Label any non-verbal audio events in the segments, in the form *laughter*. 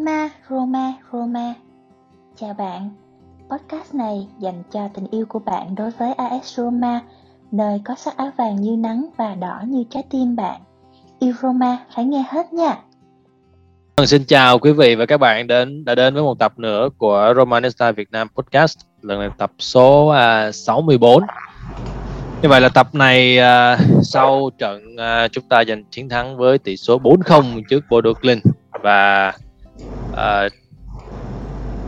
Roma, Roma, Roma. Chào bạn. Podcast này dành cho tình yêu của bạn đối với AS Roma, nơi có sắc áo vàng như nắng và đỏ như trái tim bạn. Yêu Roma phải nghe hết nha. Vâng, xin chào quý vị và các bạn đến đã đến với một tập nữa của Romanista Việt Nam Podcast. Lần này tập số à, uh, 64. Như vậy là tập này uh, sau trận uh, chúng ta giành chiến thắng với tỷ số 4-0 trước Bodo Glimt và uh,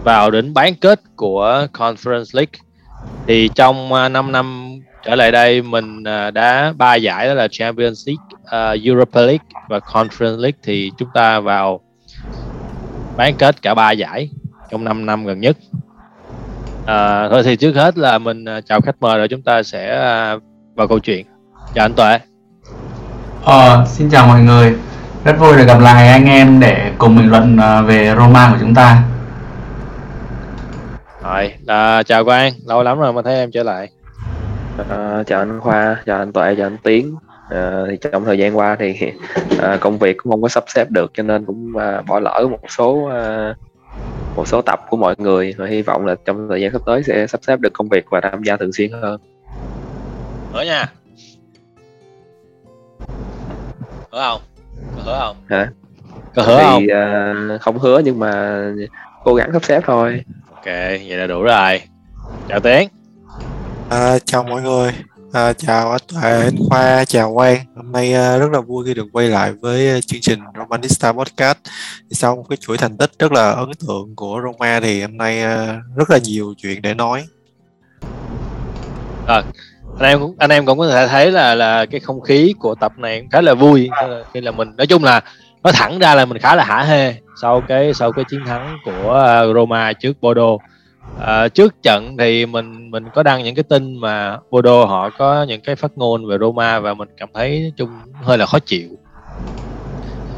vào đến bán kết của Conference League thì trong à, uh, 5 năm trở lại đây mình uh, đã ba giải đó là Champions League, uh, Europa League và Conference League thì chúng ta vào bán kết cả ba giải trong 5 năm gần nhất. À, thôi thì trước hết là mình uh, chào khách mời rồi chúng ta sẽ uh, vào câu chuyện. Chào anh Tuệ. Ờ, xin chào mọi người. Rất vui được gặp lại anh em để cùng bình luận uh, về Roma của chúng ta. Rồi, à, chào Quang, lâu lắm rồi mà thấy em trở lại. À, chào anh Khoa, chào anh Tuệ, chào anh Tiến. À, thì trong thời gian qua thì à, công việc cũng không có sắp xếp được cho nên cũng à, bỏ lỡ một số à, một số tập của mọi người và hy vọng là trong thời gian sắp tới sẽ sắp xếp được công việc và tham gia thường xuyên hơn. Hứa nha. Hứa không? Có hứa không? Hả? Có hứa không? thì à, không hứa nhưng mà cố gắng sắp xếp thôi. Ok, vậy là đủ rồi. Chào Tiến. À, chào mọi người, à, chào anh Tuệ, anh Khoa, chào Quang. Hôm nay à, rất là vui khi được quay lại với à, chương trình Romanista Podcast. Thì sau một cái chuỗi thành tích rất là ấn tượng của Roma thì hôm nay à, rất là nhiều chuyện để nói. Rồi, anh em cũng anh em cũng có thể thấy là là cái không khí của tập này cũng khá là vui. Khi là mình nói chung là nói thẳng ra là mình khá là hả hê sau cái sau cái chiến thắng của à, Roma trước Bodo. À, trước trận thì mình mình có đăng những cái tin mà Bodo họ có những cái phát ngôn về Roma và mình cảm thấy nói chung hơi là khó chịu.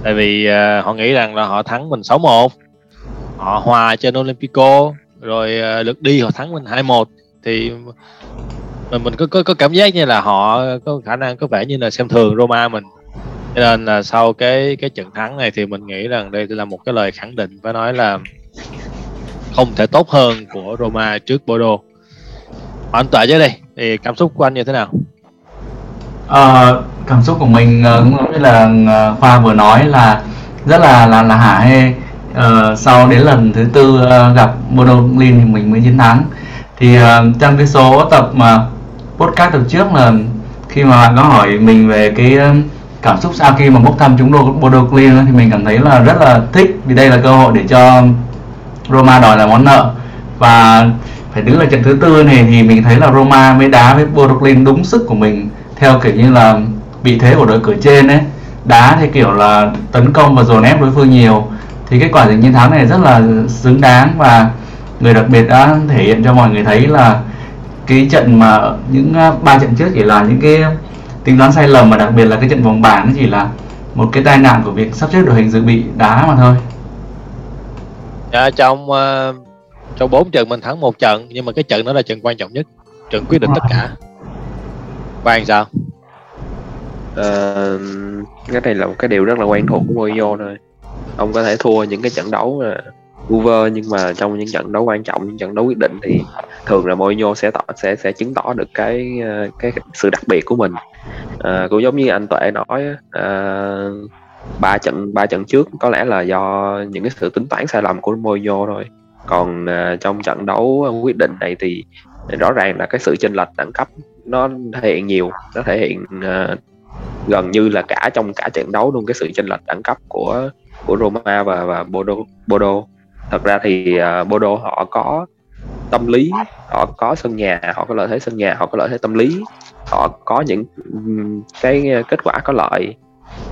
Tại vì à, họ nghĩ rằng là họ thắng mình 6-1 họ hòa trên Olympico rồi à, lượt đi họ thắng mình 2-1 thì mình mình có, có có cảm giác như là họ có khả năng có vẻ như là xem thường Roma mình cho nên là sau cái cái trận thắng này thì mình nghĩ rằng đây là một cái lời khẳng định và nói là không thể tốt hơn của Roma trước Bordeaux anh Tuệ chứ đi thì cảm xúc của anh như thế nào à, cảm xúc của mình ờ, cũng giống như là ờ, Khoa vừa nói là rất là là là hả hê. à, sau đến lần thứ tư gặp Bodo Glimt thì mình mới chiến thắng. Thì uh, trong cái số tập mà podcast từ trước là khi mà bạn có hỏi mình về cái um, cảm xúc sau khi mà bốc thăm chúng Bodo Clean thì mình cảm thấy là rất là thích vì đây là cơ hội để cho Roma đòi lại món nợ. Và phải đứng ở trận thứ tư này thì mình thấy là Roma mới đá với Bodo clean đúng sức của mình, theo kiểu như là vị thế của đội cửa trên ấy. Đá thì kiểu là tấn công và dồn ép đối phương nhiều. Thì kết quả giành chiến thắng này rất là xứng đáng và người đặc biệt đã thể hiện cho mọi người thấy là cái trận mà những uh, ba trận trước chỉ là những cái tính toán sai lầm mà đặc biệt là cái trận vòng bảng nó chỉ là một cái tai nạn của việc sắp xếp đội hình dự bị đá mà thôi. Dạ, trong uh, trong bốn trận mình thắng một trận nhưng mà cái trận đó là trận quan trọng nhất trận quyết định tất cả. Quang sao? Ờ, cái này là một cái điều rất là quen thuộc của Mourinho thôi. Ông có thể thua những cái trận đấu là over nhưng mà trong những trận đấu quan trọng, những trận đấu quyết định thì thường là Mourinho sẽ tỏ sẽ sẽ chứng tỏ được cái ờ, cái sự đặc biệt của mình. À, cũng giống như anh Tuệ nói á, ờ, ba trận ba trận trước có lẽ là do những cái sự tính toán sai lầm của Mourinho thôi. Còn à, trong trận đấu quyết định này thì rõ ràng là cái sự chênh lệch đẳng cấp nó thể hiện nhiều, nó thể hiện à, gần như là cả trong cả trận đấu luôn cái sự chênh lệch đẳng cấp của của Roma và và Bodo Bodo thật ra thì à, uh, Bodo họ có tâm lý họ có sân nhà họ có lợi thế sân nhà họ có lợi thế tâm lý họ có những cái kết quả có lợi.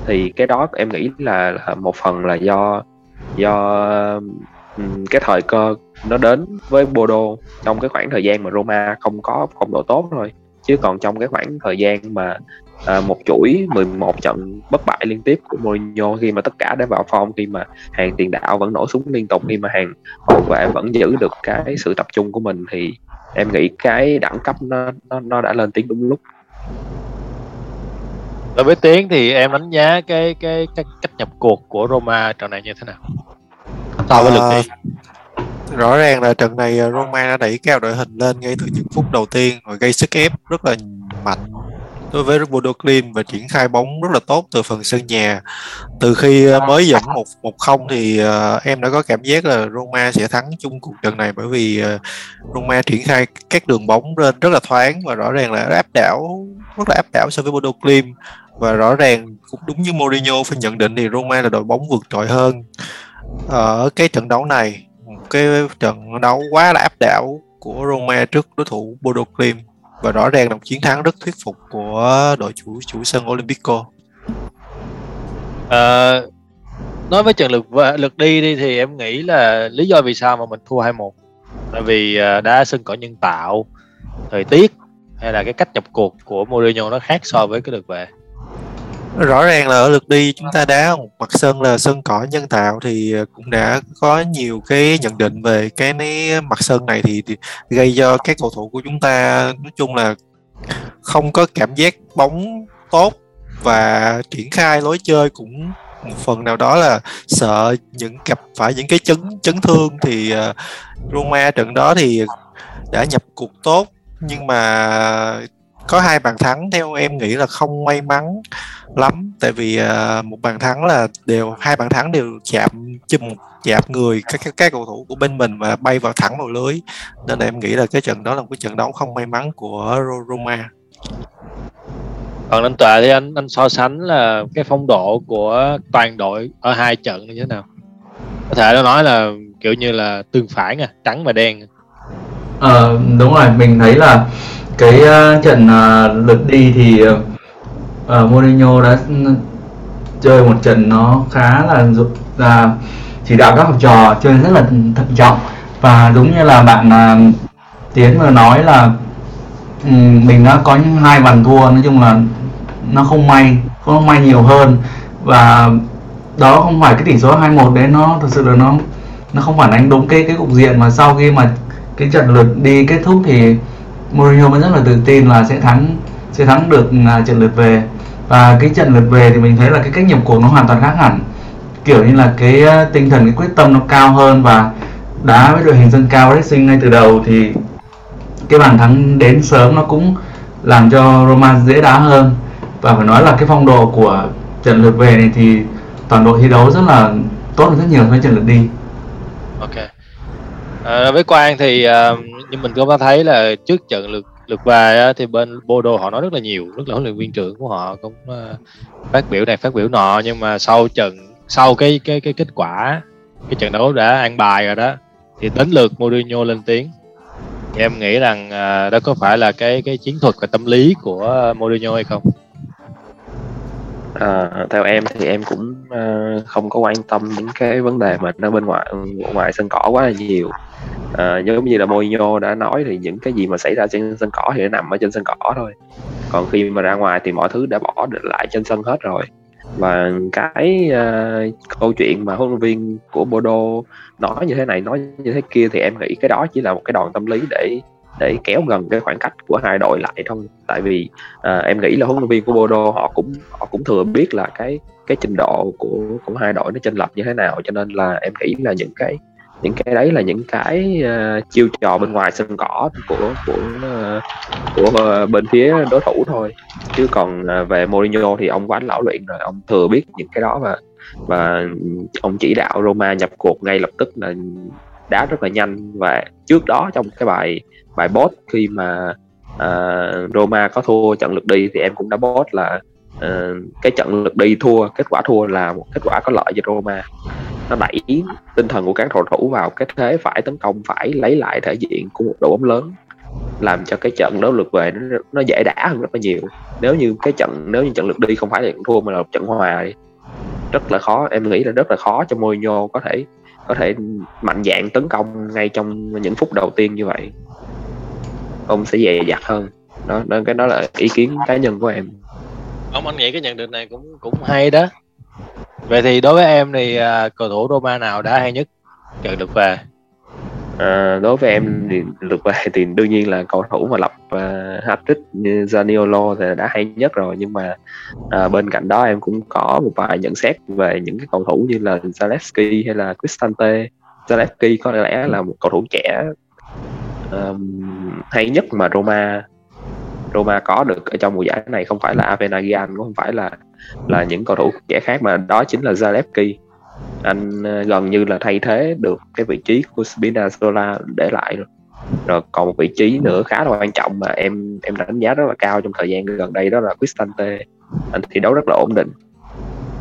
Thì cái đó em nghĩ là, là một phần là do do cái thời cơ nó đến với Bodo trong cái khoảng thời gian mà Roma không có phong độ tốt thôi chứ còn trong cái khoảng thời gian mà à, một chuỗi 11 trận bất bại liên tiếp của Mourinho khi mà tất cả đã vào form khi mà hàng tiền đạo vẫn nổ súng liên tục khi mà hàng hậu vệ vẫn giữ được cái sự tập trung của mình thì em nghĩ cái đẳng cấp nó nó, nó đã lên tiếng đúng lúc. Đối với tiến thì em đánh giá cái cái cách cách nhập cuộc của Roma trận này như thế nào? So với lượt đi. rõ ràng là trận này Roma đã đẩy cao đội hình lên ngay từ những phút đầu tiên và gây sức ép rất là mạnh đối với Bodo Glimt và triển khai bóng rất là tốt từ phần sân nhà. Từ khi ờ, mới dẫn một một không thì uh, em đã có cảm giác là Roma sẽ thắng chung cuộc trận này bởi vì uh, Roma triển khai các đường bóng lên rất là thoáng và rõ ràng là áp đảo rất là áp đảo so với Bodo Glimt và rõ ràng cũng đúng như Mourinho phải nhận định thì Roma là đội bóng vượt trội hơn ở cái trận đấu này. Một cái trận đấu quá là áp đảo của Roma trước đối thủ Bodo Glimt và rõ ràng là một chiến thắng rất thuyết phục của đội chủ chủ sân Olympico. À, nói với trận lượt lượt đi đi thì em nghĩ là lý do vì sao mà mình thua 2-1 tại vì ờ, đá sân cỏ nhân tạo thời tiết hay là cái cách nhập cuộc của Mourinho nó khác so với cái lượt về rõ ràng là ở lượt đi chúng ta đá một mặt sân là sân cỏ nhân tạo thì ờ, cũng đã có nhiều cái nhận định về cái mặt sân này thì, thì gây cho các cầu thủ của chúng ta nói chung là không có cảm giác bóng tốt và triển khai lối chơi cũng một phần nào đó là sợ những gặp phải những cái chấn chấn thương thì uh, Roma trận đó thì đã nhập cuộc tốt nhưng mà có hai bàn thắng theo em nghĩ là không may mắn lắm. Tại vì uh, một bàn thắng là đều hai bàn thắng đều chạm một chạm người các, các các cầu thủ của bên mình và bay vào thẳng vào lưới. Nên là em nghĩ là cái trận đó là một cái trận đấu không may mắn của Roma. Còn anh Tuệ thì anh anh so sánh là cái phong độ của toàn đội ở hai trận như thế nào? Có thể nó nói là kiểu như là tương phản à trắng và đen ờ đúng rồi mình thấy là cái uh, trận uh, lượt đi thì uh, Mourinho đã chơi một trận nó khá là là chỉ đạo các học trò chơi rất là thận trọng. Và đúng như là bạn uh, Tiến vừa nói là um, mình đã có những hai bàn thua nói chung là nó không may không may nhiều hơn. Và đó không phải cái tỷ số 2-1 đấy nó thực sự là nó nó không phản ánh đúng cái cái cục diện mà sau khi mà cái trận lượt đi kết thúc thì Mourinho vẫn rất là tự tin là sẽ thắng sẽ thắng được à, trận lượt về và cái trận lượt về thì mình thấy là cái cách nhập cuộc nó hoàn toàn khác hẳn kiểu như là cái à, tinh thần cái quyết tâm nó cao hơn và đá với đội hình dâng cao racing ngay từ đầu thì cái bàn thắng đến sớm nó cũng làm cho Roma dễ đá hơn và phải nói là cái phong độ của trận lượt về này thì toàn đội thi đấu rất là tốt hơn rất nhiều so với trận lượt đi. Ok. À, với Quang thì uh, nhưng mình cũng có thấy là trước trận lượt lượt về thì bên Bodo họ nói rất là nhiều, rất là huấn luyện viên trưởng của họ cũng ờ, phát biểu này phát biểu nọ nhưng mà sau trận sau cái cái cái kết quả cái trận đấu đã ăn bài rồi đó thì đến lượt Mourinho lên tiếng thì em nghĩ rằng ờ, đó có phải là cái cái chiến thuật và tâm lý của Mourinho hay không? À, theo em thì em cũng uh, không có quan tâm những cái vấn đề mà nó bên ngoài ngoài sân cỏ quá là nhiều. À, giống như là Mourinho đã nói thì những cái gì mà xảy ra trên sân cỏ thì nó nằm ở trên sân cỏ thôi. Còn khi mà ra ngoài thì mọi thứ đã bỏ lại trên sân hết rồi. Và cái uh, câu chuyện mà huấn luyện viên của Bodo nói như thế này nói như thế kia thì em nghĩ cái đó chỉ là một cái đòn tâm lý để để kéo gần cái khoảng cách của hai đội lại thôi. Tại vì uh, em nghĩ là huấn luyện viên của Bodo họ cũng họ cũng thừa biết là cái cái trình độ của của hai đội nó chênh lệch như thế nào. Cho nên là em nghĩ là những cái những cái đấy là những cái uh, chiêu trò bên ngoài sân cỏ của của uh, của uh, bên phía đối thủ thôi. Chứ còn uh, về Mourinho thì ông quá lão luyện rồi ông thừa biết những cái đó và và ông chỉ đạo Roma nhập cuộc ngay lập tức là đá rất là nhanh. Và trước đó trong cái bài bài post khi mà uh, Roma có thua trận lượt đi thì em cũng đã post là uh, cái trận lượt đi thua kết quả thua là một kết quả có lợi cho Roma. Nó đẩy tinh thần của các cầu thủ vào cái thế phải tấn công phải lấy lại thể diện của một đội bóng lớn làm cho cái trận đấu lượt về nó, nó dễ đá hơn rất là nhiều. Nếu như cái trận nếu như trận lượt đi không phải là trận thua mà là một trận hòa thì rất là khó em nghĩ là rất là khó cho Mourinho có thể có thể mạnh dạng tấn công ngay trong những phút đầu tiên như vậy ông sẽ dè dặt hơn. Đó, đó cái đó là ý kiến cá nhân của em. Ông anh nghĩ cái nhận định này cũng cũng hay đó. Vậy thì đối với em thì uh, cầu thủ Roma nào đã hay nhất? Trận được về. À, đối với em thì lượt về thì đương nhiên là cầu thủ mà lập uh, hat-trick như Zaniolo thì đã hay nhất rồi. Nhưng mà uh, bên cạnh đó em cũng có một vài nhận xét về những cái cầu thủ như là Zalewski hay là Cristante. Zalewski có lẽ là một cầu thủ trẻ um, hay nhất mà Roma Roma có được ở trong mùa giải này không phải là Avenagian cũng không phải là là những cầu thủ trẻ khác mà đó chính là Zalewski. Anh ờ, gần như là thay thế được cái vị trí của Spinazzola để lại rồi. Rồi còn một vị trí nữa khá là quan trọng mà em em đánh giá rất là cao trong thời gian gần đây đó là Cristante. Anh thi đấu rất là ổn định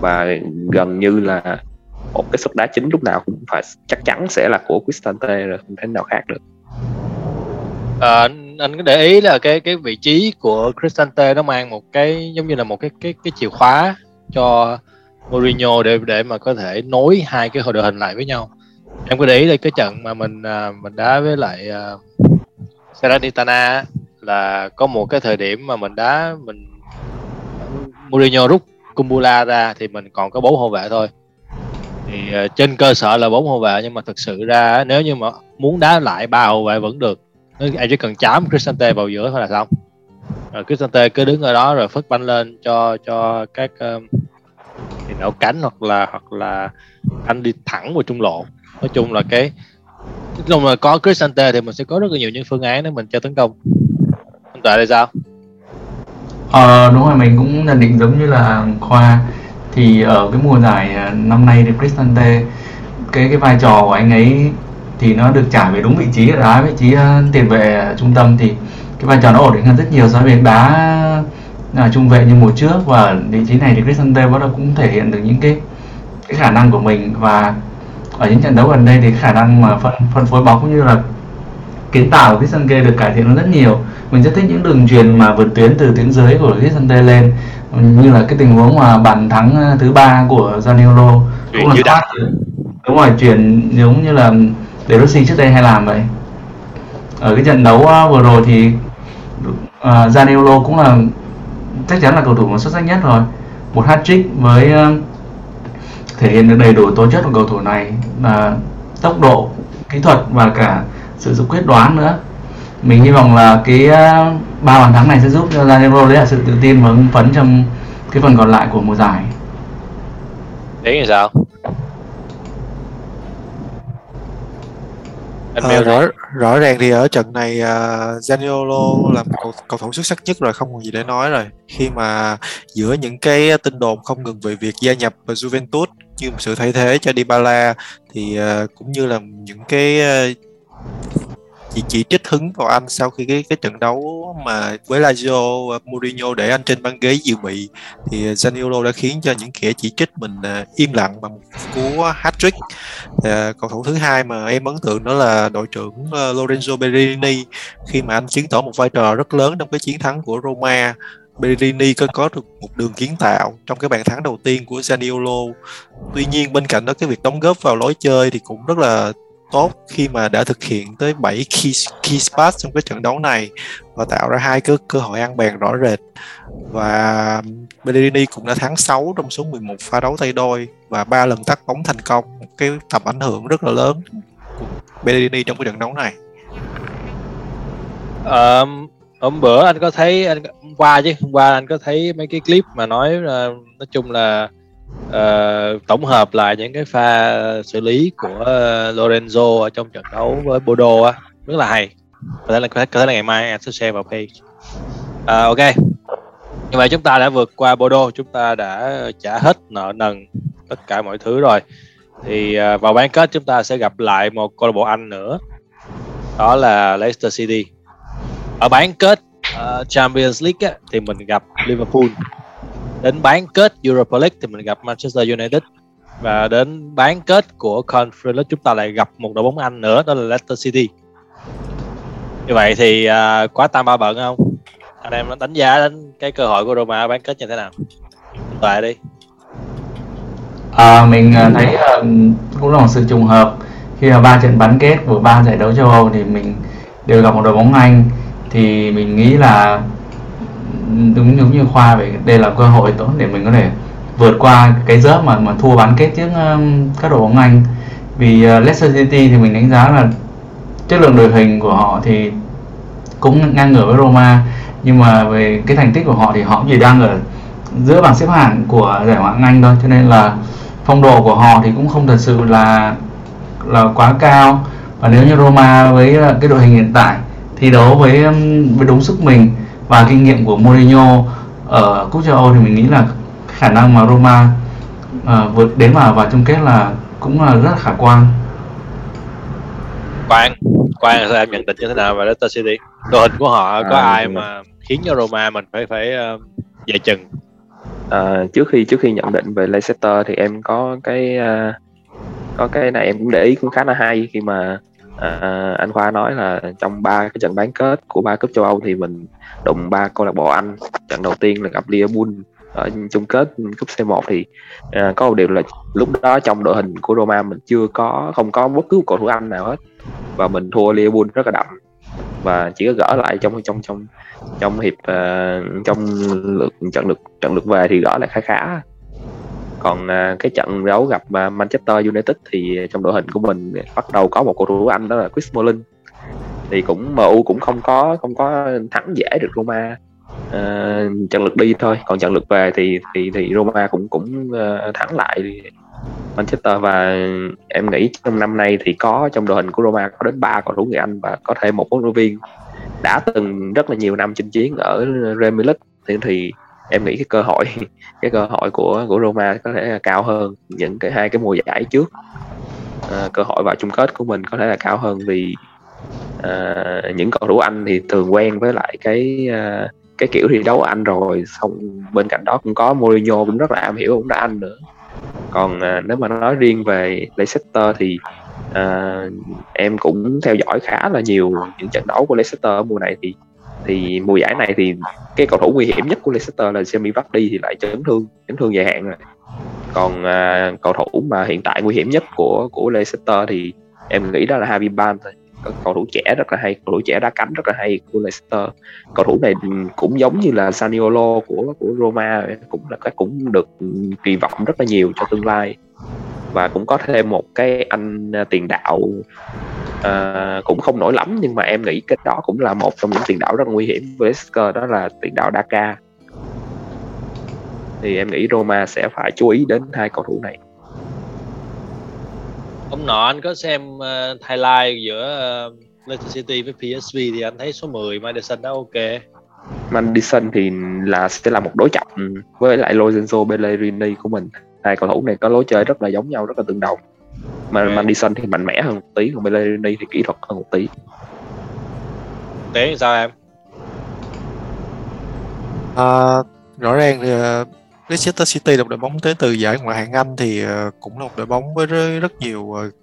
và gần như là một cái suất đá chính lúc nào cũng phải chắc chắn sẽ là của Cristante rồi không thể nào khác được à, anh có để ý là cái cái vị trí của Cristante nó mang một cái giống như là một cái cái cái chìa khóa cho Mourinho để để mà có thể nối hai cái đội hình lại với nhau. Em có để ý là cái trận mà mình à, mình đá với lại uh, Salernitana là có một cái thời điểm mà mình đá mình Mourinho rút Kumbula ra thì mình còn có bốn hậu vệ thôi. Thì uh, trên cơ sở là bốn hậu vệ nhưng mà thực sự ra nếu như mà muốn đá lại ba hậu vệ vẫn được anh chỉ cần chám Cristante vào giữa thôi là xong. Rồi Cristante cứ đứng ở đó rồi phất banh lên cho cho các um, thì nổ cánh hoặc là hoặc là anh đi thẳng vào trung lộ. Nói chung là cái nói chung là có Cristante thì mình sẽ có rất là nhiều những phương án để mình cho tấn công. Anh tại đây sao? Ờ, đúng rồi mình cũng nhận định giống như là Khoa. Thì ở cái mùa giải à, năm nay thì Cristante cái cái vai trò của anh ấy thì nó được trải về đúng vị trí đá vị trí uh, tiền vệ trung tâm thì cái vai trò nó ổn định hơn rất nhiều so với đá uh, trung vệ như mùa trước. Và vị trí này thì Cristante bắt đầu cũng thể hiện được những cái cái khả năng của mình. Và ở những trận đấu gần đây thì khả năng mà phân phân phối bóng cũng như là kiến tạo của Cristante được cải thiện rất nhiều. Mình rất thích những đường truyền mà vượt tuyến từ tuyến dưới của Cristante lên như là cái tình huống mà bàn thắng thứ ba của Zaniolo cũng là thoát đúng rồi chuyển giống như là De Rossi trước đây hay làm vậy ở cái trận đấu à, vừa rồi thì uh, Zaniolo cũng là chắc chắn là cầu thủ xuất sắc nhất rồi một hat trick với uh, thể hiện được đầy đủ tố chất của cầu thủ này là tốc độ kỹ thuật và cả sự sự quyết đoán nữa mình hy vọng là cái ba bàn thắng này sẽ giúp cho Zaniolo lấy lại sự tự tin và hưng phấn trong cái phần còn lại của mùa giải. Đấy là sao? À, rõ rõ ràng thì ở trận này uh, Zaniolo là một cầu, cầu thủ xuất sắc nhất rồi không còn gì để nói rồi. Khi mà giữa những cái tin đồn không ngừng về việc gia nhập Juventus như một sự thay thế cho Dybala thì uh, cũng như là những cái uh, chỉ chỉ trích hứng vào anh sau khi cái cái trận đấu mà với Lazio Mourinho để anh trên băng ghế dự bị. Thì Zaniolo đã khiến cho những kẻ chỉ trích mình à, im lặng bằng cú hat-trick. À, cầu thủ thứ hai mà em ấn tượng đó là đội trưởng à, Lorenzo Berini khi mà anh chứng tỏ một vai trò rất lớn trong cái chiến thắng của Roma. Berini có có được một đường kiến tạo trong cái bàn thắng đầu tiên của Zaniolo. Tuy nhiên bên cạnh đó, cái việc đóng góp vào lối chơi thì cũng rất là tốt khi mà đã thực hiện tới 7 key, key spots trong cái trận đấu này và tạo ra hai cơ cơ hội ăn bàn rõ rệt. Và Bellerini cũng đã thắng 6 trong số 11 pha đấu tay đôi và ba lần tắt bóng thành công một cái tầm ảnh hưởng rất là lớn của Bellerini trong cái trận đấu này. Um, hôm bữa anh có thấy anh hôm qua chứ hôm qua anh có thấy mấy cái clip mà nói uh, nói chung là uh, tổng hợp lại những cái pha xử lý của ờ, Lorenzo ở trong trận đấu với Bodo á. Rất là hay. Có thể là có thể là ngày mai anh sẽ share vào page. Uh, ok. Như vậy chúng ta đã vượt qua Bodo chúng ta đã trả hết nợ nần tất cả mọi thứ rồi. Thì uh, vào bán kết chúng ta sẽ gặp lại một câu lạc bộ Anh nữa. Đó là Leicester City. Ở bán kết uh, Champions League á, thì mình gặp Liverpool đến bán kết Europa League thì mình gặp Manchester United. Và đến bán kết của Conference League chúng ta lại gặp một đội bóng Anh nữa đó là Leicester City. Như vậy thì uh, quá tam ba bận không? Anh em đánh giá đến cái cơ hội của Roma bán kết như thế nào? Tại đi. À, mình à, thấy uh, cũng là một sự trùng hợp. Khi mà ba trận bán kết của ba giải đấu châu Âu thì mình đều gặp một đội bóng Anh thì mình nghĩ là đúng giống như khoa vậy đây là cơ hội tốt để mình có thể vượt qua cái rớp mà mà thua bán kết trước um, các đội bóng Anh. Vì uh, Leicester City thì mình đánh giá là chất lượng đội hình của họ thì cũng ngang ngửa với Roma. Nhưng mà về cái thành tích của họ thì họ chỉ đang ở giữa bảng xếp hạng của giải ngoại hạng Anh thôi. Cho nên là phong độ của họ thì cũng không thật sự là là quá cao. Và nếu như Roma với uh, cái đội hình hiện tại thi đấu với um, với đúng sức mình và kinh nghiệm của Mourinho ở cúp châu Âu thì mình nghĩ là khả năng mà Roma uh, vượt đến vào vào chung kết là cũng là rất khả quan. Quang, Quang sao em nhận định như thế nào về Leicester City? Đội hình của họ có à, ai mà khiến cho Roma mình phải phải uh, dè chừng? À, trước khi trước khi nhận định về Leicester thì em có cái uh, có cái này em cũng để ý cũng khá là hay khi mà uh, anh Khoa nói là trong ba cái trận bán kết của ba cúp châu Âu thì mình đụng ba câu lạc bộ Anh. Trận đầu tiên là gặp Liverpool ở chung kết cúp C1 thì uh, có một điều là lúc đó trong đội hình của Roma mình chưa có không có bất cứ cầu thủ Anh nào hết. Và mình thua Liverpool rất là đậm. Và chỉ có gỡ lại trong trong trong trong hiệp uh, trong lượt trận lượt trận lượt về thì gỡ lại khá khá còn uh, cái trận đấu gặp uh, Manchester United thì trong đội hình của mình bắt đầu có một cầu thủ Anh đó là Chris Mullin thì cũng MU cũng không có không có thắng dễ được Roma. Uh, trận lượt đi thôi. Còn trận lượt về thì thì thì Roma cũng cũng uh, thắng lại Manchester. Và em nghĩ trong năm nay thì có trong đội hình của Roma có đến ba cầu thủ người Anh và có thể một huấn luyện viên đã từng rất là nhiều năm chinh chiến ở Premier League. Thì, thì em nghĩ cái cơ hội *laughs* cái cơ hội của của Roma có thể là cao hơn những cái hai cái mùa giải trước. À, cơ hội vào chung kết của mình có thể là cao hơn vì à, những cầu thủ Anh thì thường quen với lại cái à, cái kiểu thi đấu Anh rồi. Xong bên cạnh đó cũng có Mourinho cũng rất là am hiểu cũng đã Anh nữa. Còn à, nếu mà nói riêng về Leicester thì à, em cũng theo dõi khá là nhiều những trận đấu của Leicester ở mùa này thì thì mùa giải này thì cái cầu thủ nguy hiểm nhất của Leicester là Jamie Vardy thì lại chấn thương chấn thương dài hạn rồi. Còn à, cầu thủ mà hiện tại nguy hiểm nhất của của Leicester thì em nghĩ đó là Harvey Barnes thôi. Cầu thủ trẻ rất là hay cầu thủ trẻ đá cánh rất là hay của Leicester. Cầu thủ này cũng giống như là Saniolo của của Roma cũng là cái cũng được kỳ vọng rất là nhiều cho tương lai. Và cũng có thêm một cái anh à, tiền đạo uh, cũng không nổi lắm nhưng mà em nghĩ cái đó cũng là một trong những tiền đạo rất nguy hiểm với Leicester đó là tiền đạo Daka thì em nghĩ Roma sẽ phải chú ý đến hai cầu thủ này. Hôm nọ anh có xem uh, highlight giữa uh, Leicester City với PSV thì anh thấy số 10 Madison đó ok. Madison thì là sẽ là một đối trọng với lại Lorenzo Pellegrini của mình. Hai cầu thủ này có lối chơi rất là giống nhau rất là tương đồng mà okay. Madison thì mạnh mẽ hơn một tí còn Pellegrini thì kỹ thuật hơn một tí Thế sao em? À, rõ ràng thì uh, Leicester City là một đội bóng tới từ giải ngoại hạng Anh thì uh, cũng là một đội bóng với rất, rất nhiều uh,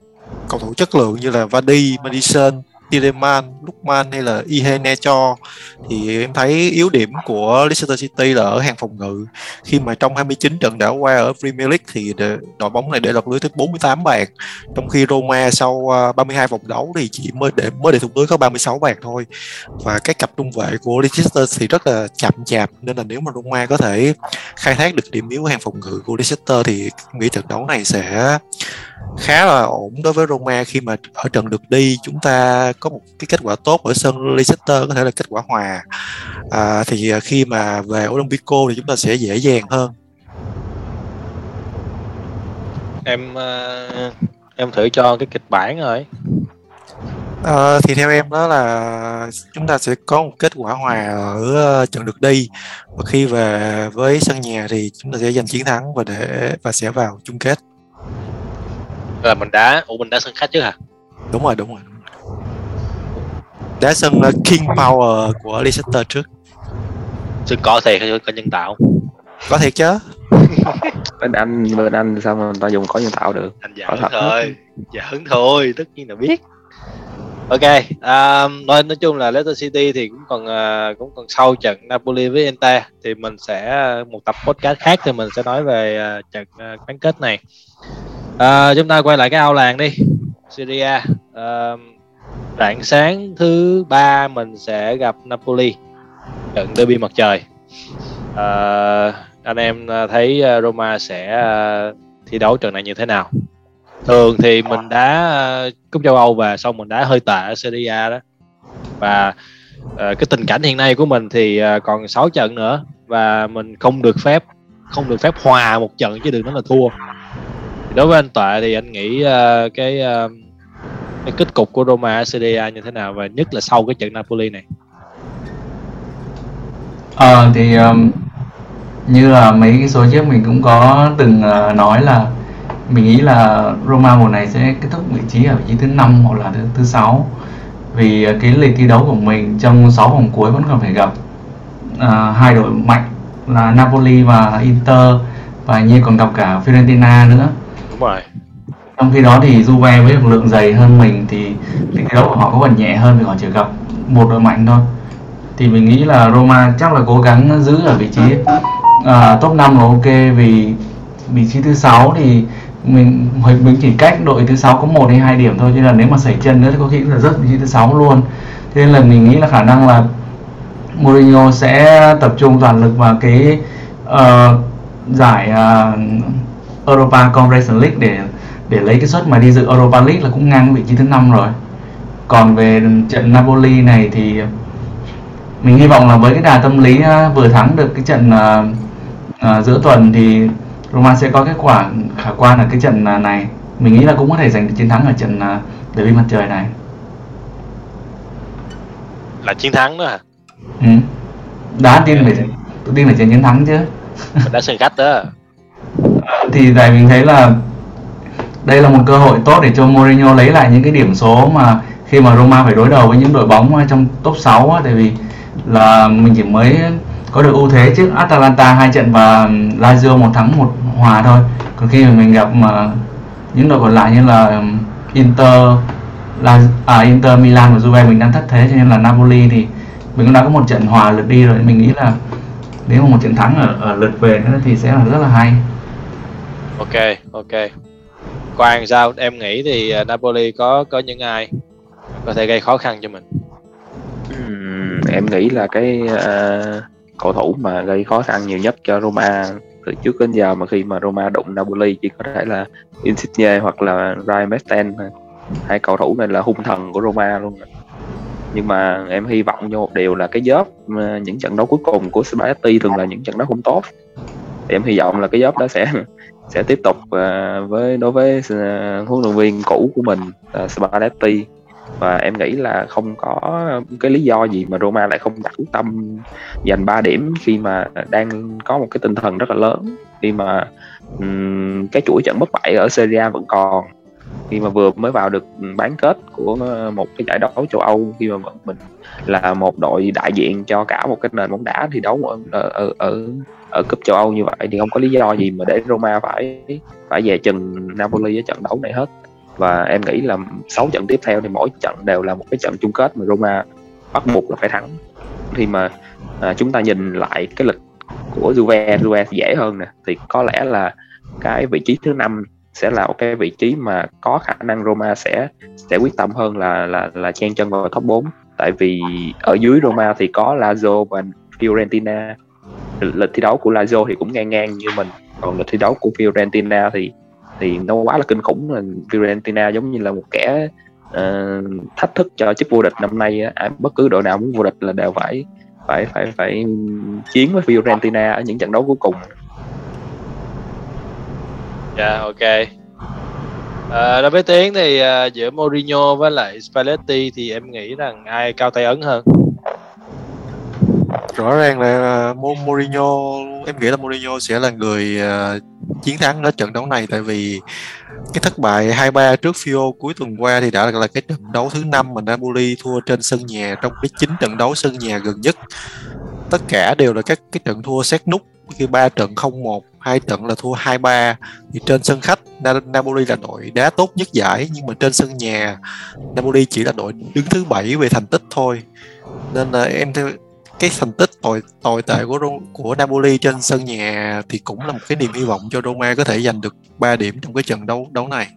cầu thủ chất lượng như là Vardy, Madison, Tileman, Lukman hay là Iheanacho thì em thấy yếu điểm của Leicester City là ở hàng phòng ngự. Khi mà trong 29 trận đã qua ở Premier League thì đội bóng này để lọt lưới tới 48 bàn. Trong khi Roma sau à, 32 vòng đấu thì chỉ mới để mới để thủng lưới có 36 bàn thôi. Và cái cặp trung vệ của Leicester thì rất là chậm chạp nên là nếu mà Roma có thể khai thác được điểm yếu của hàng phòng ngự của Leicester thì nghĩ trận đấu này sẽ khá là ổn đối với Roma khi mà ở trận được đi. Chúng ta có một cái kết quả tốt ở sân Leicester có thể là kết quả hòa. À, thì khi mà về Olympico thì chúng ta sẽ dễ dàng hơn. Em uh, em thử cho cái kịch bản rồi. À, thì theo em đó là chúng ta sẽ có một kết quả hòa ở trận được đi. Và khi về với sân nhà thì chúng ta sẽ giành chiến thắng và để và sẽ vào chung kết là mình đá ủa mình đá sân khách chứ hả? Đúng rồi đúng rồi đá sân uh, King Power của Leicester trước. Sân cỏ thiệt hay có nhân tạo. Có thiệt chứ. *laughs* Bên anh bên anh sao mà người ta dùng có nhân tạo được? Anh giỡn thôi giỡn thôi tất nhiên là biết. Ok um, nói nói chung là Leicester City thì cũng còn uh, cũng còn sau trận Napoli với Inter thì mình sẽ một tập podcast khác thì mình sẽ nói về uh, trận uh, bán kết này à, chúng ta quay lại cái ao làng đi Syria. À, rạng sáng thứ ba mình sẽ gặp Napoli trận derby mặt trời. À, anh em à, thấy à, Roma sẽ à, thi đấu trận này như thế nào? Thường thì mình đá cúp châu Âu và xong mình đá hơi tệ ở Serie A đó. Và cái tình cảnh hiện nay của mình thì còn 6 trận nữa và mình không được phép không được phép hòa một trận chứ đừng nói là thua đối với anh Tuệ thì anh nghĩ uh, cái uh, cái kết cục của Roma ở Serie như thế nào và nhất là sau cái trận Napoli này? Ờ thì um, như là mấy cái số trước mình cũng có từng uh, nói là mình nghĩ là Roma mùa này sẽ kết thúc vị trí ở vị trí thứ năm hoặc là thứ thứ sáu. Vì uh, cái lịch thi đấu của mình trong 6 vòng cuối vẫn còn phải gặp uh, hai đội mạnh là Napoli và Inter và như còn gặp cả Fiorentina nữa đúng rồi. Trong khi đó thì Juve với lực lượng dày hơn mình thì lịch thi đấu của họ có phần nhẹ hơn vì họ chỉ gặp một đội mạnh thôi. Thì mình nghĩ là Roma chắc là cố gắng giữ ở vị trí uh, top 5 là ok vì vị trí thứ sáu thì mình mình chỉ cách đội thứ sáu có một hay hai điểm thôi cho nên là nếu mà xảy chân nữa thì có khi là rớt vị trí thứ sáu luôn. Thế nên là mình nghĩ là khả năng là Mourinho sẽ tập trung toàn lực vào cái uh, giải uh, Europa Conference League để để lấy cái suất mà đi dự Europa League là cũng ngang vị trí thứ năm rồi. Còn về trận Napoli này thì mình hy vọng là với cái đà tâm lý uh, vừa thắng được cái trận uh, uh, giữa tuần thì Roma sẽ có kết quả khả quan ở cái trận này. Mình nghĩ là cũng có thể giành được chiến thắng ở trận uh, derby mặt trời này. Là chiến thắng đó hả? Ừ. đá tiên phải tự tin là chiến chiến thắng chứ. Đá sân khách đó thì tại mình thấy là đây là một cơ hội tốt để cho Mourinho lấy lại những cái điểm số mà khi mà Roma phải đối đầu với những đội bóng ờ, trong top 6 á, tại vì là mình chỉ mới có được ưu thế trước Atalanta hai trận và Lazio một thắng một hòa thôi. Còn khi mà mình gặp mà những đội còn lại như là Inter là à, Inter Milan và Juve mình đang thất thế cho nên là Napoli thì mình cũng đã có một trận hòa lượt đi rồi. Mình nghĩ là nếu mà một trận thắng ở, ở lượt về nữa thì sẽ là rất là hay ok ok. Quang sao em nghĩ thì à, Napoli có có những ai có thể gây khó khăn cho mình? Em nghĩ là cái uh, cầu thủ mà gây khó khăn nhiều nhất cho Roma từ trước đến giờ mà khi mà Roma đụng Napoli chỉ có thể là Insigne hoặc là Ryan Mertens hai cầu thủ này là hung thần của Roma luôn nhưng mà em hy vọng vô một điều là cái dớp à, những trận đấu cuối cùng của Spalletti thường là những trận đấu không tốt. Thì em hy vọng là cái dớp đó sẽ sẽ tiếp tục uh, với đối với uh, huấn luyện viên cũ của mình à, uh, Spalletti và em nghĩ là không có cái lý do gì mà Roma lại không đặt quyết tâm giành 3 điểm khi mà đang có một cái tinh thần rất là lớn. Khi mà um, cái chuỗi trận bất bại ở Serie A vẫn còn khi mà vừa mới vào được bán kết của một cái giải đấu châu Âu khi mà mình là một đội đại diện cho cả một cái nền bóng đá thi đấu ở ở ở, ở cúp châu Âu như vậy thì không có lý do gì mà để Roma phải phải về chừng Napoli ở trận đấu này hết. Và em nghĩ là 6 trận tiếp theo thì mỗi trận đều là một cái trận chung kết mà Roma bắt buộc là phải thắng. Khi mà à, chúng ta nhìn lại cái lịch của Juve Juve dễ hơn nè thì có lẽ là cái vị trí thứ năm sẽ là một cái vị trí mà có khả năng Roma sẽ sẽ quyết tâm hơn là là là chen chân vào top 4 tại vì ở dưới Roma thì có Lazio và Fiorentina. Lịch thi đấu của Lazio thì cũng ngang ngang như mình. Còn lịch thi đấu của Fiorentina thì thì nó quá là kinh khủng. Là Fiorentina giống như là một kẻ uh, thách thức cho chức vô địch năm nay á. bất cứ đội nào muốn vô địch là đều phải phải phải phải chiến với Fiorentina ở những trận đấu cuối cùng dạ yeah, ok. À, đối với tiến thì uh, giữa Mourinho với lại Spalletti thì em nghĩ rằng ai cao tay ấn hơn? Rõ ràng là uh, Mourinho em nghĩ là Mourinho sẽ là người uh, chiến thắng ở trận đấu này. Tại vì cái thất bại 2-3 trước Fio cuối tuần qua thì đã là cái trận đấu thứ năm mà Napoli thua trên sân nhà trong cái chín trận đấu sân nhà gần nhất. Tất cả đều là các cái trận thua xét nút khi ba trận 0-1 hai trận là thua 2-3 thì trên sân khách Napoli là đội đá tốt nhất giải nhưng mà trên sân nhà Napoli chỉ là đội đứng thứ bảy về thành tích thôi nên là em theo cái thành tích tồi tồi tệ của của Napoli trên sân nhà thì cũng là một cái niềm hy vọng cho Roma có thể giành được 3 điểm trong cái trận đấu đấu này.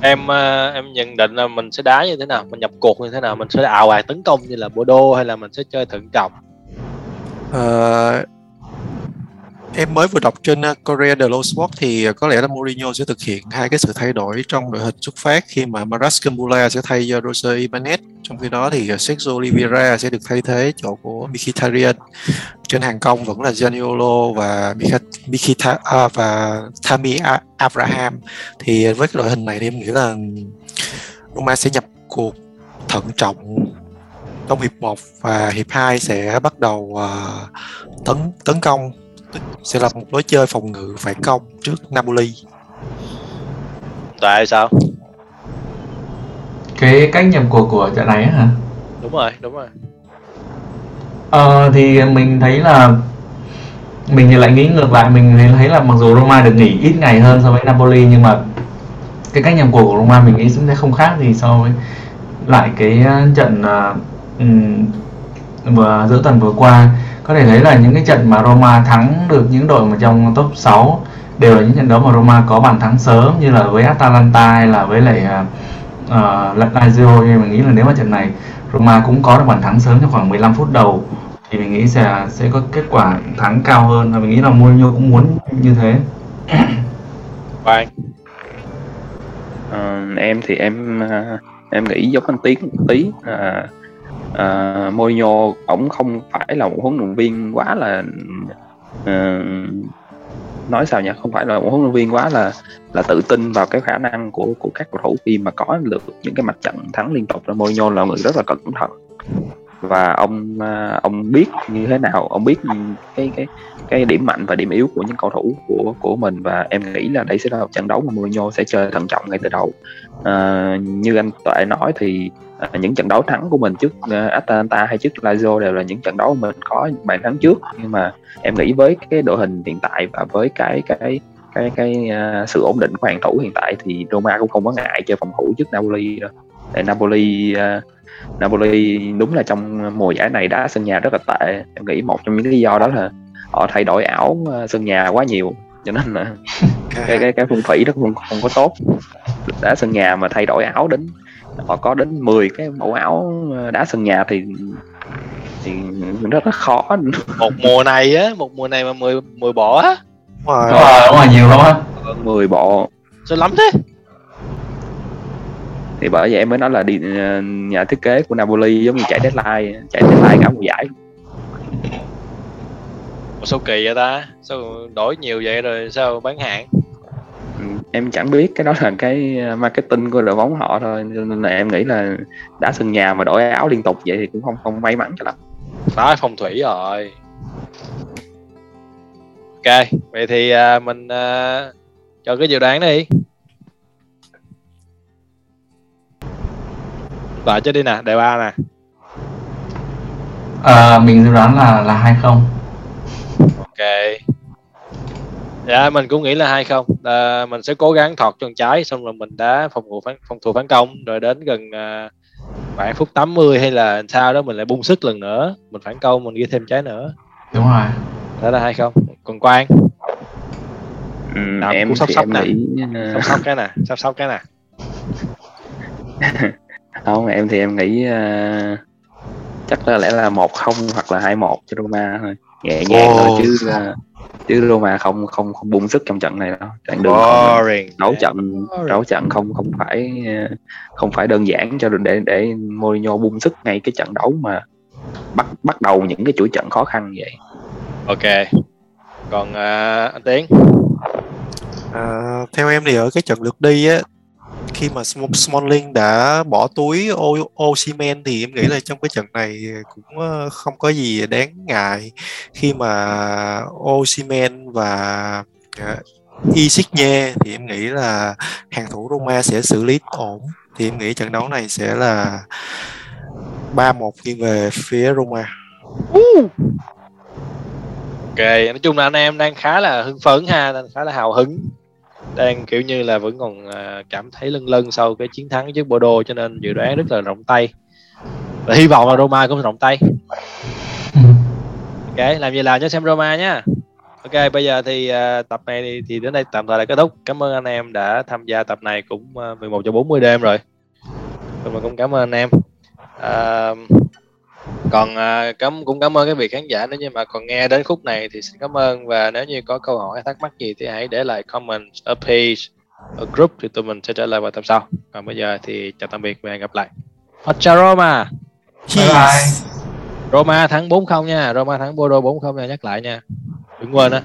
Em ờ, em nhận định là mình sẽ đá như thế nào, mình nhập cuộc như thế nào, mình sẽ ảo ạt tấn công như là Bordeaux hay là mình sẽ chơi thận trọng. Uh, em mới vừa đọc trên ờ, Korea The Sport thì ờ, có lẽ là Mourinho sẽ thực hiện hai cái sự thay đổi trong đội hình xuất phát khi mà Maras Kambula sẽ thay cho Jose Ibanez. Trong khi đó thì ờ, Sergio Oliveira sẽ được thay thế chỗ của Mkhitaryan. Trên hàng công vẫn là Zaniolo và Mkhitaryan à, và Tammy Abraham. Thì với cái đội hình này thì em nghĩ là Roma sẽ nhập cuộc thận trọng. Trong hiệp 1 và hiệp 2 sẽ bắt đầu uh, tấn tấn công sẽ là một lối chơi phòng ngự phản công trước Napoli. Tại sao? Cái cách nhập cuộc của trận này hả? Đúng rồi, đúng rồi. Ờ thì mình thấy là mình thì lại nghĩ ngược lại mình thấy là mặc dù Roma được nghỉ ít ngày hơn so với Napoli nhưng mà cái cách nhập cuộc của Roma mình nghĩ sẽ không khác gì so với lại cái trận uh, vừa giữa tuần vừa qua có thể thấy là những cái trận mà Roma thắng được những đội mà trong top 6 đều là những trận đấu mà Roma có bàn thắng sớm như là với Atalanta hay là với lại à, à, uh, Lazio thì mình nghĩ là nếu mà trận này Roma cũng có được bàn thắng sớm trong khoảng 15 phút đầu thì mình nghĩ sẽ sẽ có kết quả thắng cao hơn và mình nghĩ là Mourinho cũng muốn như thế. *coughs* Bye. Uh, ờ, em thì em uh, em nghĩ giống anh Tiến một tí uh, Ờ, uh, Mourinho ổng không phải là một huấn luyện viên quá là uh, nói sao nhỉ? Không phải là một huấn luyện viên quá là là tự tin vào cái khả năng của của các cầu thủ khi mà có được những cái mặt trận thắng liên tục. Là Mourinho là người rất là cẩn thận. Và ông ờ, ông biết như thế nào ông biết cái cái cái điểm mạnh và điểm yếu của những cầu thủ của của mình. Và em nghĩ là đây sẽ là một trận đấu mà Mourinho sẽ chơi thận trọng ngay từ đầu. À, như anh Tuệ nói thì à, những trận đấu thắng của mình trước uh, Atalanta hay trước Lazio đều là những trận đấu mình có bàn thắng trước. Nhưng mà em nghĩ với cái đội hình hiện tại và với cái cái cái cái uh, sự ổn định của hàng thủ hiện tại thì Roma cũng không có ngại chơi phòng thủ trước Napoli đâu. Tại Napoli uh, Napoli đúng là trong mùa giải này đá sân nhà rất là tệ. Em nghĩ một trong những lý do đó là họ thay đổi ảo sân nhà quá nhiều. Cho nên là *laughs* cái cái cái phong thủy đó không không có tốt. Đá sân nhà mà thay đổi áo đến họ có đến 10 cái mẫu áo đá sân nhà thì thì rất là khó. Một mùa này á một mùa này mà 10 10 bộ á. Đúng rồi đúng rồi. nhiều lắm á. 10 bộ. Sao lắm thế? Thì bởi vậy em mới nói là đi nhà thiết kế của Napoli giống như chạy deadline chạy deadline cả mùa giải. Ủa sao kỳ vậy ta? Sao đổi nhiều vậy rồi sao bán hạn ừ, em chẳng biết cái đó là cái marketing của đội bóng họ thôi nên là em nghĩ là đã sân nhà mà đổi áo liên tục vậy thì cũng không không may mắn cho lắm phá phong thủy rồi ok vậy thì uh, mình uh, cho cái dự đoán đi Đợi cho đi nè, đề ba nè. À, mình dự đoán là là hai không. Ok. Dạ mình cũng nghĩ là hai không. À, mình sẽ cố gắng thọt chân trái xong rồi mình đá phòng thủ phản phòng thủ phản công rồi đến gần uh, khoảng phút 80 hay là sao đó mình lại bung sức lần nữa, mình phản công mình ghi thêm trái nữa. Đúng rồi. Đó là hai không. Còn Quang. Ừ, em sắp sắp nè. Nghĩ... Sắp sắp cái nè, sắp sắp cái nè. *laughs* không em thì em nghĩ uh, chắc có lẽ là một không hoặc là hai một cho Roma thôi nhẹ nhàng oh. thôi chứ uh, chứ Roma không không không bung sức trong trận này đâu. Trận đường Boring. đấu trận đấu trận không không phải không phải đơn giản cho để để Mourinho bung sức ngay cái trận đấu mà bắt bắt đầu những cái chuỗi trận khó khăn vậy. Ok. Còn uh, anh Tiến? À, theo em thì ở cái trận lượt đi á khi mà Smalling đã bỏ túi Osimhen thì em nghĩ là trong cái trận này cũng ờ, không có gì đáng ngại khi mà Osimhen và uh, Insigne thì em nghĩ là hàng thủ Roma sẽ xử lý ổn. Thì em nghĩ trận đấu này sẽ là 3-1 nghiêng về phía Roma. Ok, nói chung là anh em đang khá là hưng phấn ha, đang khá là hào hứng đang kiểu như là vẫn còn à, cảm thấy lân lân sau cái chiến thắng trước Bordeaux cho nên dự đoán rất là rộng tay. Và hy vọng là Roma cũng rộng tay. Ok làm gì làm cho xem Roma nhá ok bây giờ thì uh, tập này thì, thì đến đây tạm thời là kết thúc. Cảm ơn anh em đã tham gia tập này cũng uh, 11 cho 40 đêm rồi. Mình cũng cảm ơn anh em. Uh, còn à, cảm cũng cảm ơn cái vị khán giả nếu như mà còn nghe đến khúc này thì xin cảm ơn và nếu như có câu hỏi hay thắc mắc gì thì hãy để lại comment ở page ở group thì tụi mình sẽ trả lời vào tập sau. Còn bây giờ thì chào tạm biệt và hẹn gặp lại. Forza Roma. Bye bye. Roma thắng 4-0 nha. Roma thắng Bordeaux 4-0 nha. Nhắc lại nha. Đừng quên á